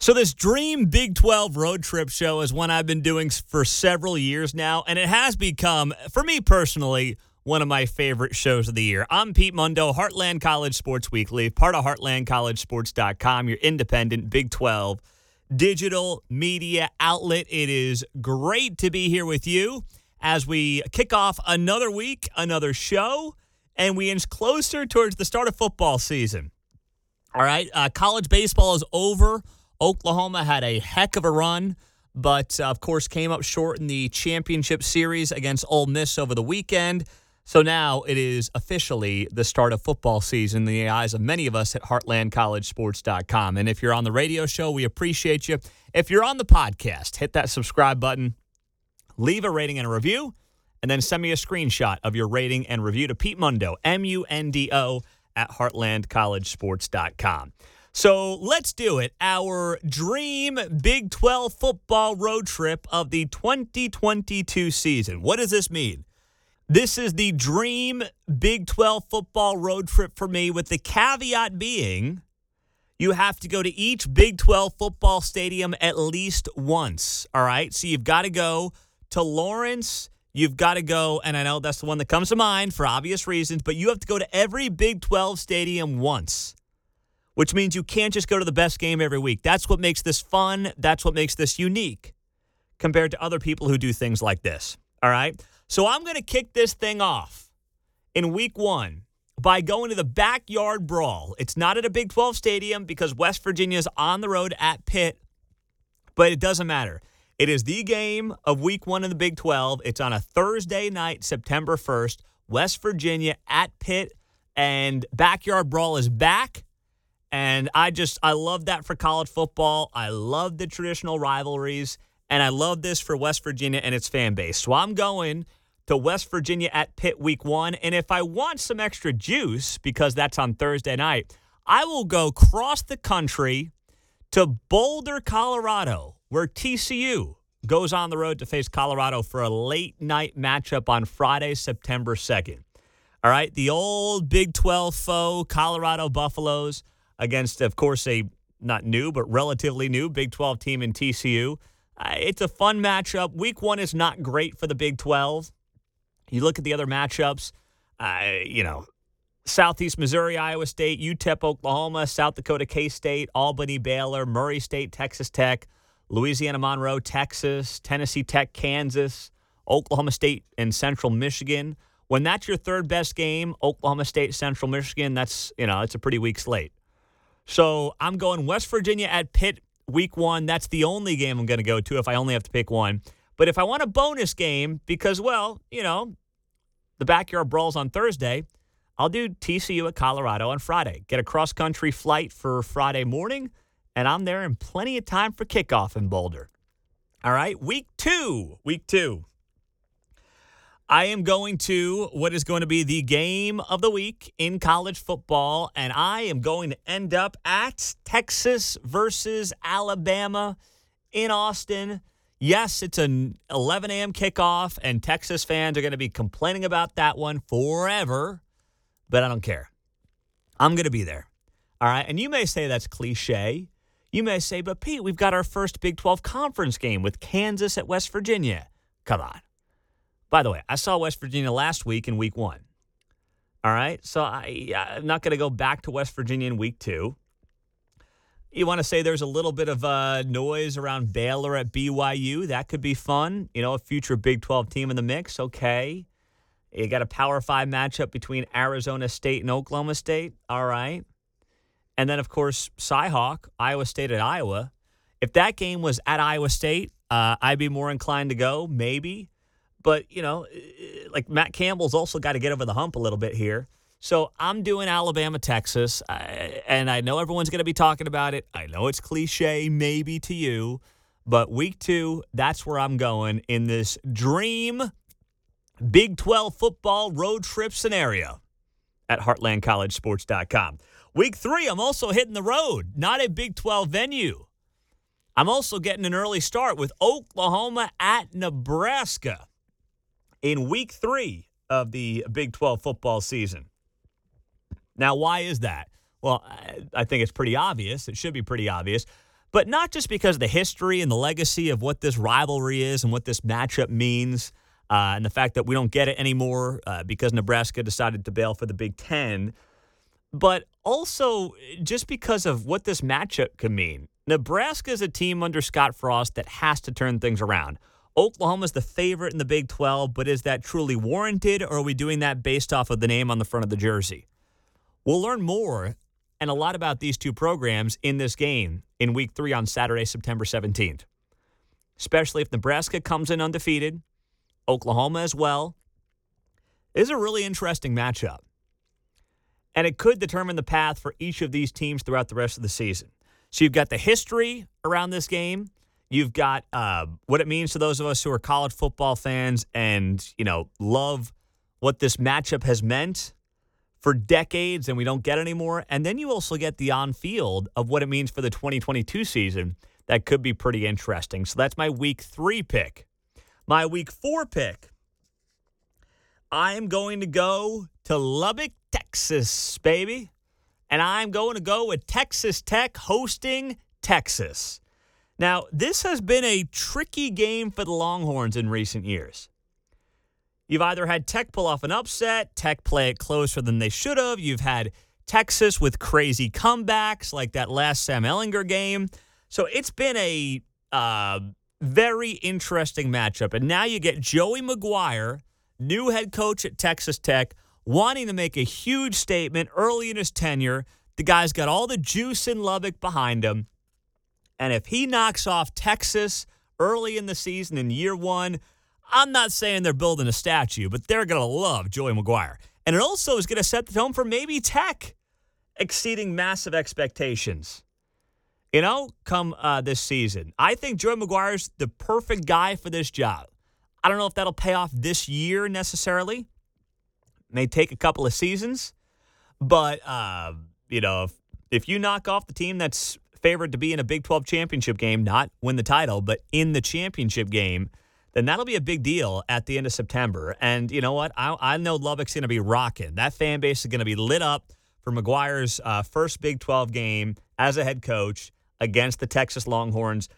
So, this Dream Big 12 road trip show is one I've been doing for several years now, and it has become, for me personally, one of my favorite shows of the year. I'm Pete Mundo, Heartland College Sports Weekly, part of HeartlandCollegeSports.com, your independent Big 12 digital media outlet. It is great to be here with you as we kick off another week, another show, and we inch closer towards the start of football season. All right, uh, college baseball is over. Oklahoma had a heck of a run, but uh, of course came up short in the championship series against Ole Miss over the weekend. So now it is officially the start of football season in the eyes of many of us at heartlandcollegesports.com. And if you're on the radio show, we appreciate you. If you're on the podcast, hit that subscribe button, leave a rating and a review, and then send me a screenshot of your rating and review to Pete Mundo, M U N D O, at heartlandcollegesports.com. So let's do it. Our dream Big 12 football road trip of the 2022 season. What does this mean? This is the dream Big 12 football road trip for me, with the caveat being you have to go to each Big 12 football stadium at least once. All right. So you've got to go to Lawrence. You've got to go, and I know that's the one that comes to mind for obvious reasons, but you have to go to every Big 12 stadium once which means you can't just go to the best game every week. That's what makes this fun. That's what makes this unique compared to other people who do things like this. All right. So I'm going to kick this thing off in week one by going to the backyard brawl. It's not at a Big 12 stadium because West Virginia is on the road at Pitt, but it doesn't matter. It is the game of week one in the Big 12. It's on a Thursday night, September 1st. West Virginia at Pitt, and Backyard Brawl is back. And I just, I love that for college football. I love the traditional rivalries. And I love this for West Virginia and its fan base. So I'm going to West Virginia at Pitt week one. And if I want some extra juice, because that's on Thursday night, I will go cross the country to Boulder, Colorado, where TCU goes on the road to face Colorado for a late night matchup on Friday, September 2nd. All right, the old Big 12 foe, Colorado Buffaloes against, of course, a not new, but relatively new Big 12 team in TCU. Uh, it's a fun matchup. Week one is not great for the Big 12. You look at the other matchups, uh, you know, Southeast Missouri, Iowa State, UTEP, Oklahoma, South Dakota, K State, Albany, Baylor, Murray State, Texas Tech, Louisiana, Monroe, Texas, Tennessee Tech, Kansas, Oklahoma State, and Central Michigan. When that's your third best game, Oklahoma State, Central Michigan, that's, you know, it's a pretty weak slate. So I'm going West Virginia at Pitt week one. That's the only game I'm going to go to if I only have to pick one. But if I want a bonus game, because, well, you know, the backyard brawls on Thursday, I'll do TCU at Colorado on Friday. Get a cross country flight for Friday morning, and I'm there in plenty of time for kickoff in Boulder. All right, week two. Week two. I am going to what is going to be the game of the week in college football, and I am going to end up at Texas versus Alabama in Austin. Yes, it's an 11 a.m. kickoff, and Texas fans are going to be complaining about that one forever, but I don't care. I'm going to be there. All right. And you may say that's cliche. You may say, but Pete, we've got our first Big 12 conference game with Kansas at West Virginia. Come on. By the way, I saw West Virginia last week in week one. All right. So I, I'm not going to go back to West Virginia in week two. You want to say there's a little bit of uh, noise around Baylor at BYU. That could be fun. You know, a future Big 12 team in the mix. Okay. You got a Power Five matchup between Arizona State and Oklahoma State. All right. And then, of course, Cyhawk, Iowa State at Iowa. If that game was at Iowa State, uh, I'd be more inclined to go, maybe. But, you know, eh, eh, like Matt Campbell's also got to get over the hump a little bit here. So I'm doing Alabama, Texas, and I know everyone's going to be talking about it. I know it's cliche, maybe to you, but week two, that's where I'm going in this dream Big 12 football road trip scenario at heartlandcollegesports.com. Week three, I'm also hitting the road, not a Big 12 venue. I'm also getting an early start with Oklahoma at Nebraska in week three of the Big 12 football season. Now, why is that? Well, I think it's pretty obvious. It should be pretty obvious. but not just because of the history and the legacy of what this rivalry is and what this matchup means, uh, and the fact that we don't get it anymore uh, because Nebraska decided to bail for the Big Ten, but also just because of what this matchup could mean. Nebraska is a team under Scott Frost that has to turn things around. Oklahoma's the favorite in the Big 12, but is that truly warranted, or are we doing that based off of the name on the front of the jersey? We'll learn more and a lot about these two programs in this game in week three on Saturday, September 17th. Especially if Nebraska comes in undefeated, Oklahoma as well. is a really interesting matchup. And it could determine the path for each of these teams throughout the rest of the season. So you've got the history around this game. You've got uh, what it means to those of us who are college football fans and, you know, love what this matchup has meant for decades and we don't get anymore. And then you also get the on field of what it means for the 2022 season. That could be pretty interesting. So that's my week three pick. My week four pick. I'm going to go to Lubbock, Texas, baby. And I'm going to go with Texas Tech hosting Texas. Now, this has been a tricky game for the Longhorns in recent years. You've either had Tech pull off an upset, Tech play it closer than they should have. You've had Texas with crazy comebacks like that last Sam Ehlinger game. So it's been a uh, very interesting matchup. And now you get Joey McGuire, new head coach at Texas Tech, wanting to make a huge statement early in his tenure. The guy's got all the juice in Lubbock behind him. And if he knocks off Texas early in the season in year one, I'm not saying they're building a statue, but they're going to love Joey McGuire. And it also is going to set the tone for maybe Tech exceeding massive expectations. You know, come uh, this season. I think Joey McGuire's the perfect guy for this job. I don't know if that'll pay off this year necessarily. May take a couple of seasons. But, uh, you know, if, if you knock off the team that's favored to be in a Big 12 championship game, not win the title, but in the championship game – then that'll be a big deal at the end of September. And you know what? I, I know Lubbock's going to be rocking. That fan base is going to be lit up for McGuire's uh, first Big 12 game as a head coach against the Texas Longhorns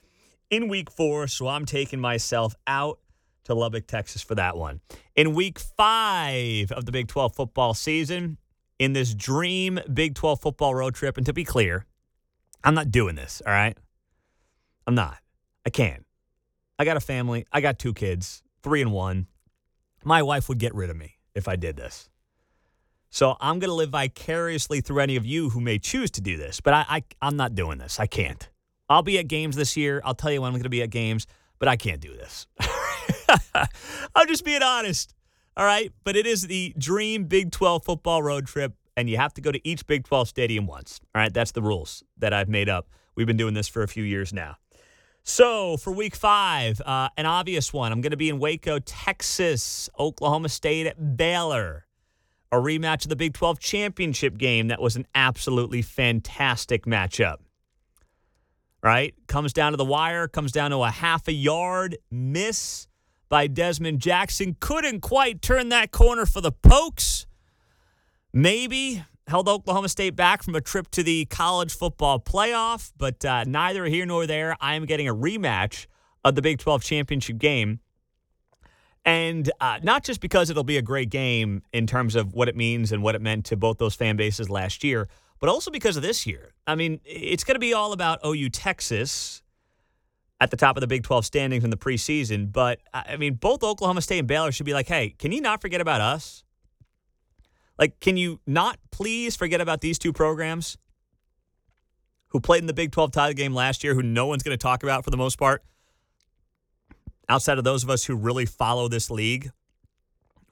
in week four. So I'm taking myself out to Lubbock, Texas for that one. In week five of the Big 12 football season, in this dream Big 12 football road trip, and to be clear, I'm not doing this, all right? I'm not. I can't. I got a family. I got two kids, three and one. My wife would get rid of me if I did this. So I'm going to live vicariously through any of you who may choose to do this, but I, I, I'm not doing this. I can't. I'll be at games this year. I'll tell you when I'm going to be at games, but I can't do this. I'm just being honest. All right. But it is the dream Big 12 football road trip, and you have to go to each Big 12 stadium once. All right. That's the rules that I've made up. We've been doing this for a few years now. So for week five, uh, an obvious one. I'm going to be in Waco, Texas, Oklahoma State at Baylor. A rematch of the Big 12 championship game that was an absolutely fantastic matchup. Right? Comes down to the wire, comes down to a half a yard miss by Dezmon Jackson. Couldn't quite turn that corner for the Pokes. Maybe held Oklahoma State back from a trip to the college football playoff, but uh, neither here nor there. I am getting a rematch of the Big 12 championship game. And uh, not just because it'll be a great game in terms of what it means and what it meant to both those fan bases last year, but also because of this year. I mean, it's going to be all about OU Texas at the top of the Big 12 standings in the preseason. But I mean, both Oklahoma State and Baylor should be like, hey, can you not forget about us? Like, can you not please forget about these two programs who played in the Big 12 title game last year, who no one's going to talk about for the most part, outside of those of us who really follow this league?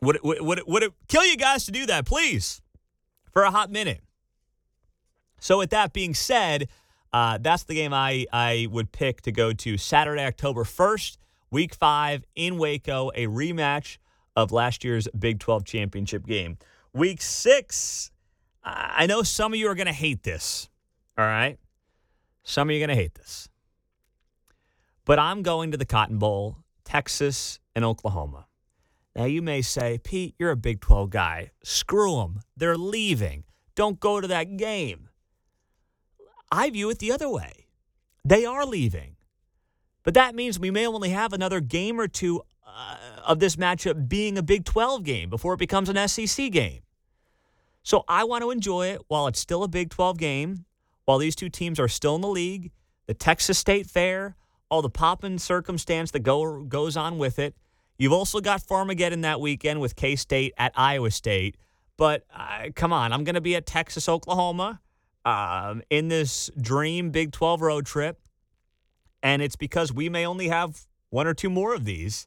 Would it, would, it, would it kill you guys to do that, please, for a hot minute? So, with that being said, uh, that's the game I, I would pick to go to Saturday, October 1st, week five in Waco, a rematch of last year's Big 12 championship game. Week six, I know some of you are going to hate this. All right. Some of you are going to hate this. But I'm going to the Cotton Bowl, Texas and Oklahoma. Now, you may say, Pete, you're a Big 12 guy. Screw them. They're leaving. Don't go to that game. I view it the other way. They are leaving. But that means we may only have another game or two of this matchup being a Big 12 game before it becomes an SEC game. So I want to enjoy it while it's still a Big 12 game, while these two teams are still in the league, the Texas State Fair, all the poppin' circumstance that go, goes on with it. You've also got Farmageddon that weekend with K State at Iowa State. But uh, come on, I'm going to be at Texas, Oklahoma um, in this dream Big 12 road trip. And it's because we may only have one or two more of these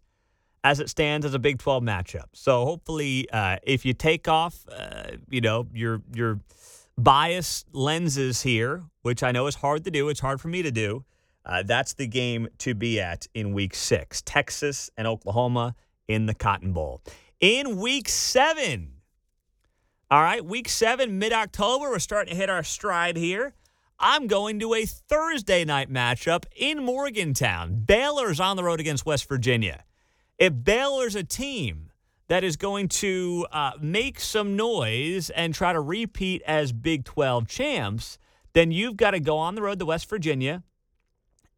as it stands as a Big 12 matchup. So hopefully, uh, if you take off, uh, you know, your your bias lenses here, which I know is hard to do, it's hard for me to do. Uh, that's the game to be at in Week Six: Texas and Oklahoma in the Cotton Bowl. In Week Seven, all right, Week Seven, mid October, we're starting to hit our stride here. I'm going to a Thursday night matchup in Morgantown. Baylor's on the road against West Virginia. If Baylor's a team that is going to uh, make some noise and try to repeat as Big 12 champs, then you've got to go on the road to West Virginia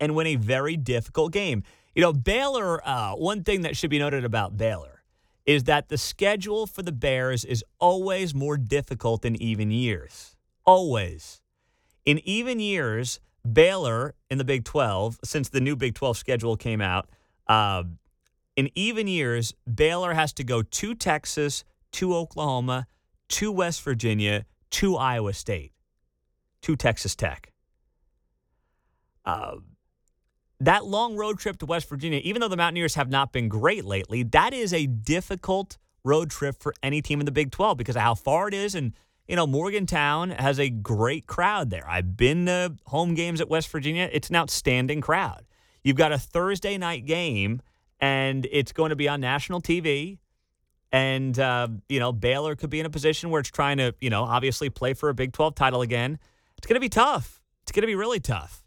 and win a very difficult game. You know, Baylor, uh, one thing that should be noted about Baylor is that the schedule for the Bears is always more difficult in even years. Always. In even years, Baylor in the Big 12, since the new Big 12 schedule came out, uh, in even years, Baylor has to go to Texas, to Oklahoma, to West Virginia, to Iowa State, to Texas Tech. Uh, that long road trip to West Virginia, even though the Mountaineers have not been great lately, that is a difficult road trip for any team in the Big 12 because of how far it is. And, you know, Morgantown has a great crowd there. I've been to home games at West Virginia, it's an outstanding crowd. You've got a Thursday night game and it's going to be on national TV. And, uh, you know, Baylor could be in a position where it's trying to, you know, obviously play for a Big 12 title again. It's going to be tough. It's going to be really tough.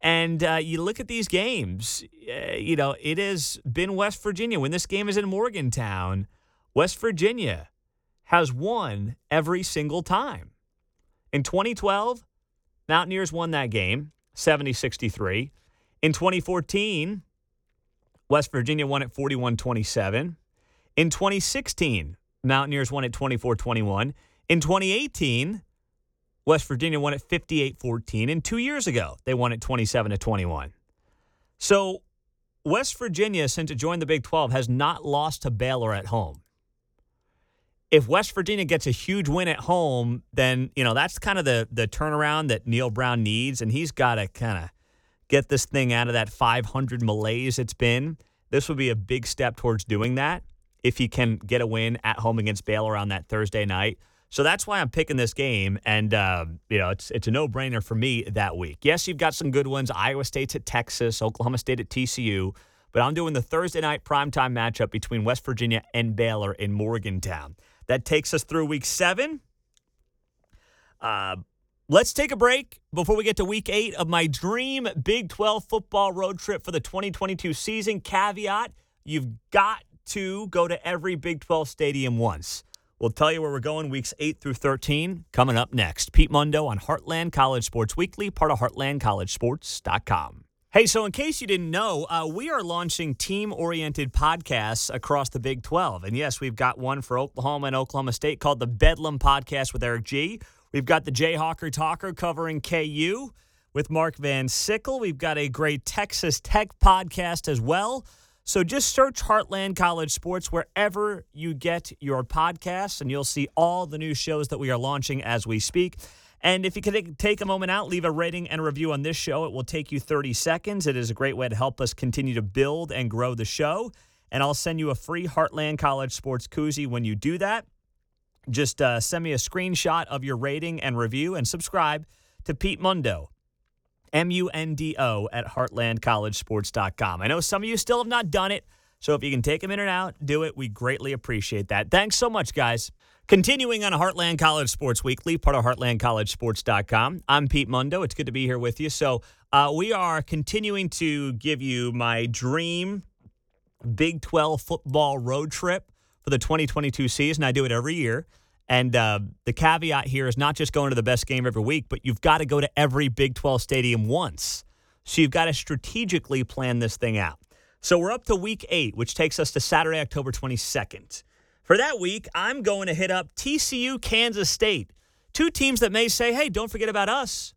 And uh, you look at these games, uh, you know, it has been West Virginia. When this game is in Morgantown, West Virginia has won every single time. In 2012, Mountaineers won that game 70 63. In 2014, West Virginia won at 41 27. In 2016, Mountaineers won at 24 21. In 2018, West Virginia won at 58 14. And two years ago, they won at 27 to 21. So West Virginia, since it joined the Big 12, has not lost to Baylor at home. If West Virginia gets a huge win at home, then, you know, that's kind of the, the turnaround that Neal Brown needs. And he's got to kind of get this thing out of that 500 malaise it's been. This would be a big step towards doing that if he can get a win at home against Baylor on that Thursday night. So that's why I'm picking this game, and uh, you know it's it's a no brainer for me that week. Yes, you've got some good ones. Iowa State's at Texas, Oklahoma State at TCU, but I'm doing the Thursday night primetime matchup between West Virginia and Baylor in Morgantown. That takes us through Week Seven. Uh, Let's take a break before we get to week eight of my dream Big 12 football road trip for the 2022 season. Caveat you've got to go to every Big 12 stadium once. We'll tell you where we're going weeks 8 through 13 coming up next. Pete Mundo on Heartland College Sports Weekly, part of heartlandcollegesports.com. Hey, so in case you didn't know, uh, we are launching team oriented podcasts across the Big 12. And yes, we've got one for Oklahoma and Oklahoma State called the Bedlam Podcast with Eric G. We've got the Jayhawker Talker covering KU with Mark Van Sickle. We've got a great Texas Tech podcast as well. So just search Heartland College Sports wherever you get your podcasts, and you'll see all the new shows that we are launching as we speak. And if you could take a moment out, leave a rating and a review on this show, it will take you 30 seconds. It is a great way to help us continue to build and grow the show. And I'll send you a free Heartland College Sports koozie when you do that. Just uh, send me a screenshot of your rating and review and subscribe to Pete Mundo, M U N D O, at heartlandcollegesports.com. I know some of you still have not done it, so if you can take a minute out, do it. We greatly appreciate that. Thanks so much, guys. Continuing on Heartland College Sports Weekly, part of heartlandcollegesports.com. I'm Pete Mundo. It's good to be here with you. So, uh, we are continuing to give you my dream Big 12 football road trip for the 2022 season. I do it every year. And uh, the caveat here is not just going to the best game every week, but you've got to go to every Big 12 stadium once. So you've got to strategically plan this thing out. So we're up to week eight, which takes us to Saturday, October 22nd. For that week, I'm going to hit up TCU, Kansas State. Two teams that may say, hey, don't forget about us.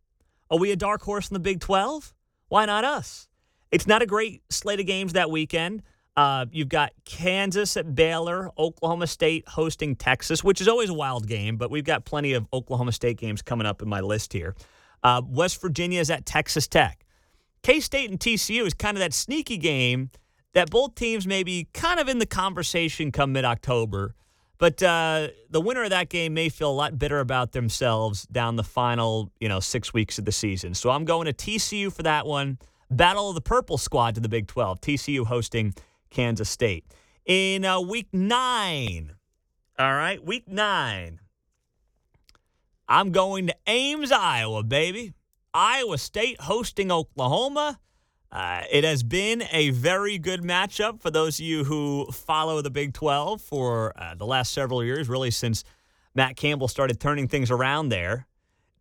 Are we a dark horse in the Big 12? Why not us? It's not a great slate of games that weekend. Uh, you've got Kansas at Baylor, Oklahoma State hosting Texas, which is always a wild game, but we've got plenty of Oklahoma State games coming up in my list here. Uh, West Virginia is at Texas Tech. K State and TCU is kind of that sneaky game that both teams may be kind of in the conversation come mid October. But uh, the winner of that game may feel a lot bitter about themselves down the final, you know, six weeks of the season. So I'm going to TCU for that one. Battle of the Purple Squad to the Big 12. TCU hosting Kansas State. In uh, week nine, all right, week nine, I'm going to Ames, Iowa, baby. Iowa State hosting Oklahoma. Uh, it has been a very good matchup for those of you who follow the Big 12 for uh, the last several years, really since Matt Campbell started turning things around there,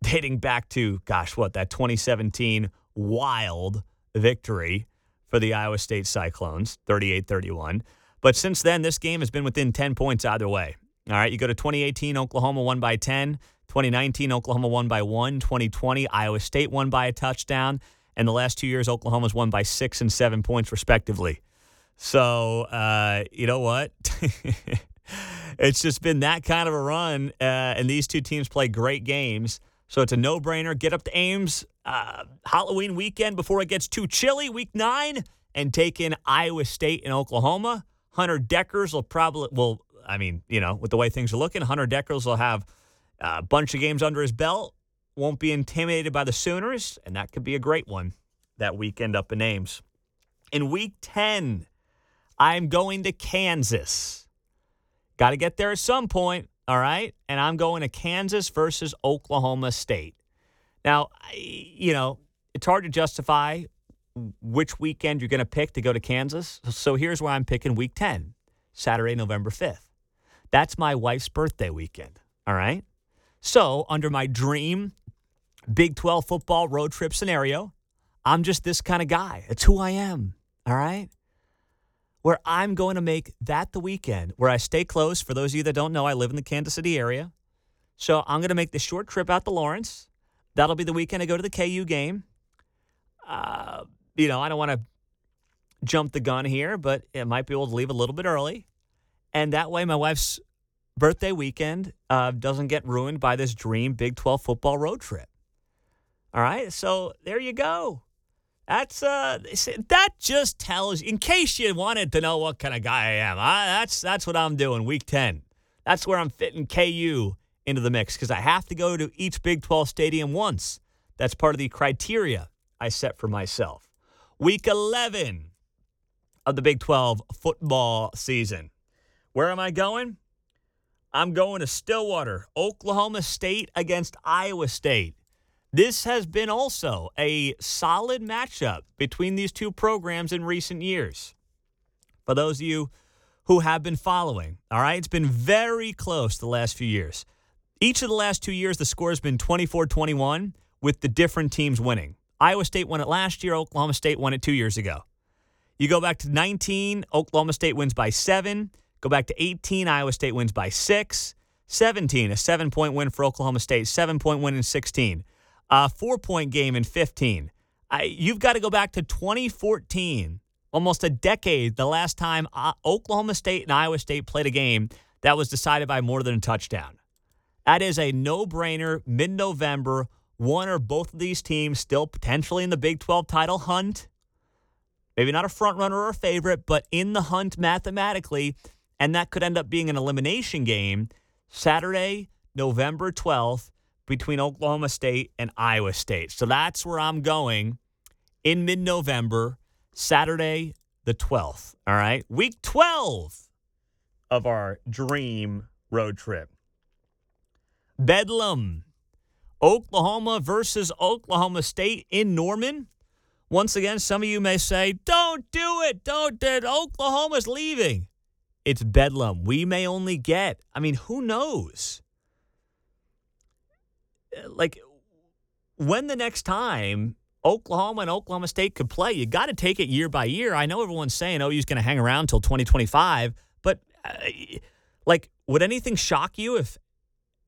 dating back to, gosh, what, that 2017 wild victory for the Iowa State Cyclones, 38 31. But since then, this game has been within 10 points either way. All right, you go to 2018, Oklahoma won by 10. 2019, Oklahoma won by one. 2020, Iowa State won by a touchdown. And the last two years, Oklahoma's won by six and seven points, respectively. So, uh, you know what? it's just been that kind of a run. Uh, and these two teams play great games. So it's a no brainer. Get up to Ames uh, Halloween weekend before it gets too chilly, week nine, and take in Iowa State and Oklahoma. Hunter Dekkers will probably, well, I mean, you know, with the way things are looking, Hunter Dekkers will have a bunch of games under his belt won't be intimidated by the Sooners, and that could be a great one that weekend up in Ames. In week 10, I'm going to Kansas. Got to get there at some point, all right? And I'm going to Kansas versus Oklahoma State. Now, you know, it's hard to justify which weekend you're going to pick to go to Kansas. So here's where I'm picking week 10, Saturday, November 5th. That's my wife's birthday weekend, all right? So, under my dream Big 12 football road trip scenario. I'm just this kind of guy. It's who I am. All right. Where I'm going to make that the weekend where I stay close. For those of you that don't know, I live in the Kansas City area. So I'm going to make the short trip out to Lawrence. That'll be the weekend I go to the KU game. Uh, you know, I don't want to jump the gun here, but it might be able to leave a little bit early. And that way, my wife's birthday weekend uh, doesn't get ruined by this dream Big 12 football road trip. All right. So there you go. That's uh that just tells you in case you wanted to know what kind of guy I am. I, that's that's what I'm doing week 10. That's where I'm fitting KU into the mix cuz I have to go to each Big 12 stadium once. That's part of the criteria I set for myself. Week 11 of the Big 12 football season. Where am I going? I'm going to Stillwater, Oklahoma State against Iowa State. This has been also a solid matchup between these two programs in recent years. For those of you who have been following, all right, it's been very close the last few years. Each of the last two years, the score has been 24 21 with the different teams winning. Iowa State won it last year, Oklahoma State won it two years ago. You go back to 19, Oklahoma State wins by seven. Go back to 18, Iowa State wins by six. 17, a seven point win for Oklahoma State, seven point win in 16 a four point game in 15. I, you've got to go back to 2014, almost a decade, the last time uh, Oklahoma State and Iowa State played a game that was decided by more than a touchdown. That is a no brainer mid November. One or both of these teams still potentially in the Big 12 title hunt. Maybe not a front runner or a favorite, but in the hunt mathematically. And that could end up being an elimination game Saturday, November 12th between Oklahoma State and Iowa State. So that's where I'm going in mid November, Saturday, the 12th. All right. Week 12 of our dream road trip. Bedlam, Oklahoma versus Oklahoma State in Norman. Once again, some of you may say, don't do it. Don't do it. Oklahoma's leaving. It's Bedlam. We may only get, I mean, who knows? Like when the next time Oklahoma and Oklahoma State could play. You got to take it year by year. I know everyone's saying OU's going to hang around until 2025, but uh, like, would anything shock you if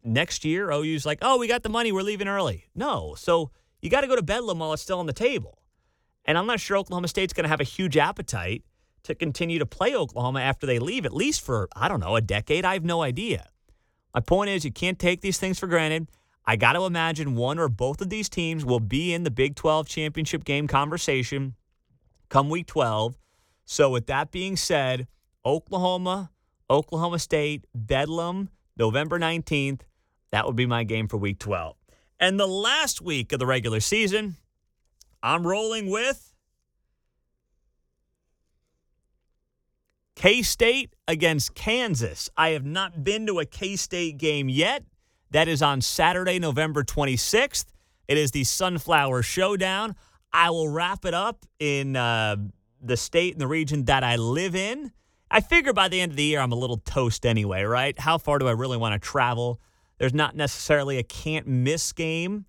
next year OU's like, oh, we got the money, we're leaving early? No. So you got to go to Bedlam while it's still on the table. And I'm not sure Oklahoma State's going to have a huge appetite to continue to play Oklahoma after they leave, at least for, I don't know, a decade. I have no idea. My point is, you can't take these things for granted. I got to imagine one or both of these teams will be in the Big 12 championship game conversation come week 12. So, with that being said, Oklahoma, Oklahoma State, Bedlam, November 19th, that would be my game for week 12. And the last week of the regular season, I'm rolling with K State against Kansas. I have not been to a K State game yet. That is on Saturday, November 26th. It is the Sunflower Showdown. I will wrap it up in uh, the state and the region that I live in. I figure by the end of the year, I'm a little toast anyway, right? How far do I really want to travel? There's not necessarily a can't miss game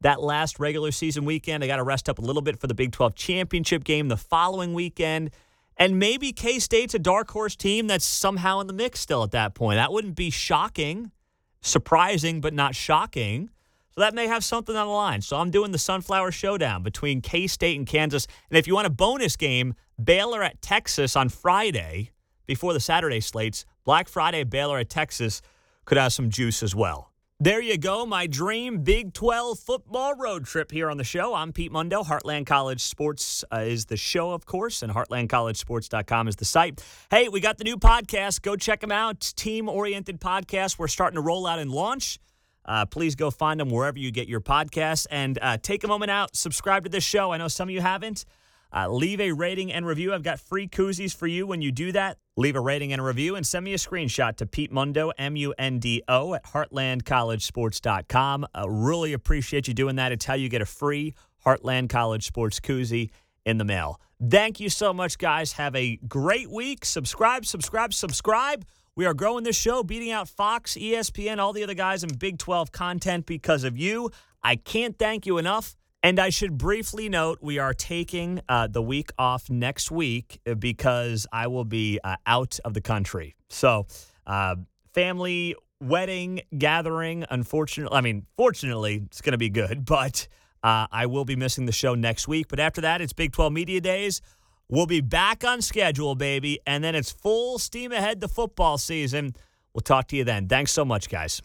that last regular season weekend. I got to rest up a little bit for the Big 12 championship game the following weekend. And maybe K State's a dark horse team that's somehow in the mix still at that point. That wouldn't be shocking, surprising, but not shocking. So that may have something on the line. So I'm doing the Sunflower Showdown between K State and Kansas. And if you want a bonus game, Baylor at Texas on Friday before the Saturday slates, Black Friday, Baylor at Texas could have some juice as well. There you go, my dream Big 12 football road trip here on the show. I'm Pete Mundo. Heartland College Sports uh, is the show, of course, and heartlandcollegesports.com is the site. Hey, we got the new podcast. Go check them out. Team oriented podcast. We're starting to roll out and launch. Uh, please go find them wherever you get your podcasts and uh, take a moment out, subscribe to this show. I know some of you haven't. Uh, leave a rating and review. I've got free koozies for you when you do that. Leave a rating and a review and send me a screenshot to Pete Mundo, M U N D O, at heartlandcollegesports.com. I really appreciate you doing that. It's how you get a free Heartland College Sports koozie in the mail. Thank you so much, guys. Have a great week. Subscribe, subscribe, subscribe. We are growing this show, beating out Fox, ESPN, all the other guys in Big 12 content because of you. I can't thank you enough. And I should briefly note we are taking uh, the week off next week uh, because I will be uh, out of the country. So, uh, family wedding gathering. Unfortunately, I mean, fortunately, it's going to be good, but uh, I will be missing the show next week. But after that, it's Big 12 Media Days. We'll be back on schedule, baby. And then it's full steam ahead to football season. We'll talk to you then. Thanks so much, guys.